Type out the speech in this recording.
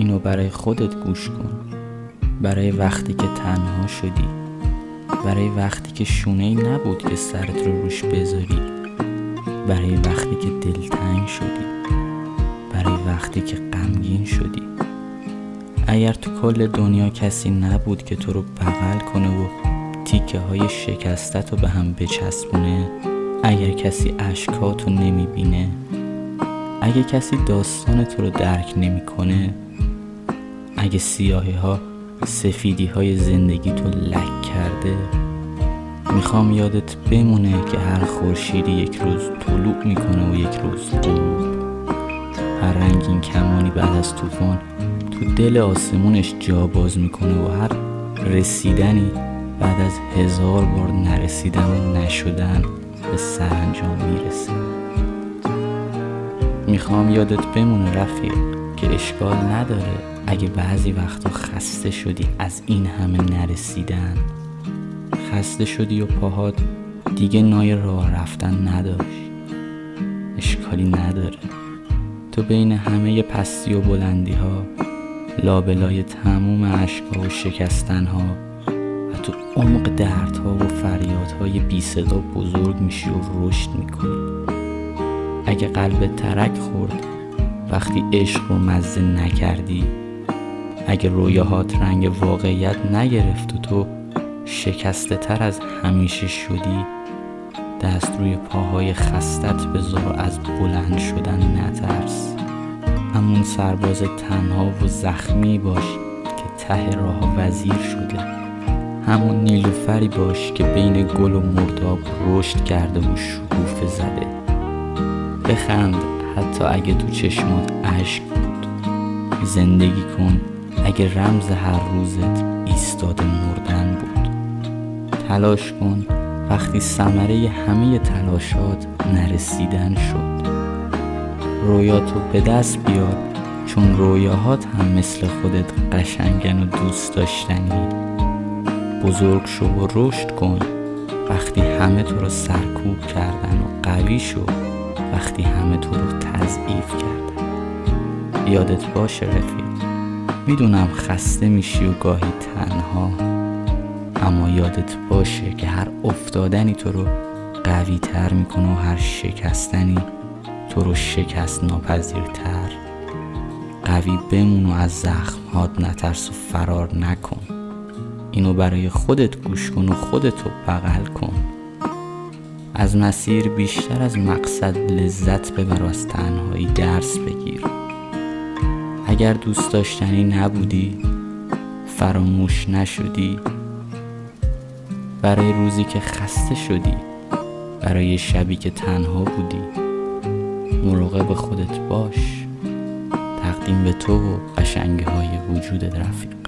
اینو برای خودت گوش کن. برای وقتی که تنها شدی. برای وقتی که شونه ای نبود که سرت رو روش بذاری. برای وقتی که دلتنگ شدی. برای وقتی که غمگین شدی. اگر تو کل دنیا کسی نبود که تو رو بغل کنه و تیکه های شکستت رو به هم بچسبونه اگر کسی اشکاتو نمی‌بینه اگه کسی داستان تو رو درک نمی‌کنه اگه سیاهی ها سفیدی های زندگی تو لک کرده می‌خوام یادت بمونه که هر خورشیدی یک روز طلوع می‌کنه و یک روز غروب. هر رنگین کمانی بعد از طوفان تو دل آسمونش جا باز می‌کنه و هر رسیدنی بعد از هزار بار نرسیدن و نشدن به سرانجام می‌رسه. می‌خوام یادت بمونه رفیق که اشکال نداره. اگه بعضی وقتا خسته شدی از این همه نرسیدن خسته شدی و پاهات دیگه نای راه رفتن نداشت. اشکالی نداره. تو بین همه پستی و بلندی ها لابلای تموم عشقا و شکستن ها و تو عمق دردها و فریادهای بی صدا بزرگ میشی و رشد می‌کنی. اگه قلب ترک خورد وقتی عشق رو مزه نکردی اگه رویاهات رنگ واقعیت نگرفت و تو شکسته تر از همیشه شدی دست روی پاهای خستت بذار از بلند شدن نترس. همون سرباز تنها و زخمی باش که ته راه وزیر شده. همون نیلوفری باش که بین گل و مرداب رشد کرده و شکوفه زده. بخند. حتی اگه تو چشمات اشک بود. زندگی کن اگه رمز هر روزت ایستاده مردن بود. تلاش کن وقتی ثمره همه تلاشات نرسیدن شد. رویاتو به دست بیار چون رویاهات هم مثل خودت قشنگن و دوست داشتنی. بزرگ شو و رشد کن وقتی همه تو رو سرکوب کردن و قوی شو. وقتی همه تو رو تضعیف کردن یادت باشه رفیق می‌دونم خسته میشی و گاهی تنها اما یادت باشه که هر افتادنی تو رو قوی تر می‌کنه و هر شکستنی تو رو شکست ناپذیرتر قوی بمون و از زخمهات نترس و فرار نکن. اینو برای خودت گوش کن و خودتو بغل کن. از مسیر بیشتر از مقصد لذت ببر و از تنهایی درس بگیر. اگر دوست داشتنی نبودی فراموش نشدی. برای روزی که خسته شدی برای شبی که تنها بودی. مراقب خودت باش. تقدیم به تو و قشنگی های وجودت رفیق.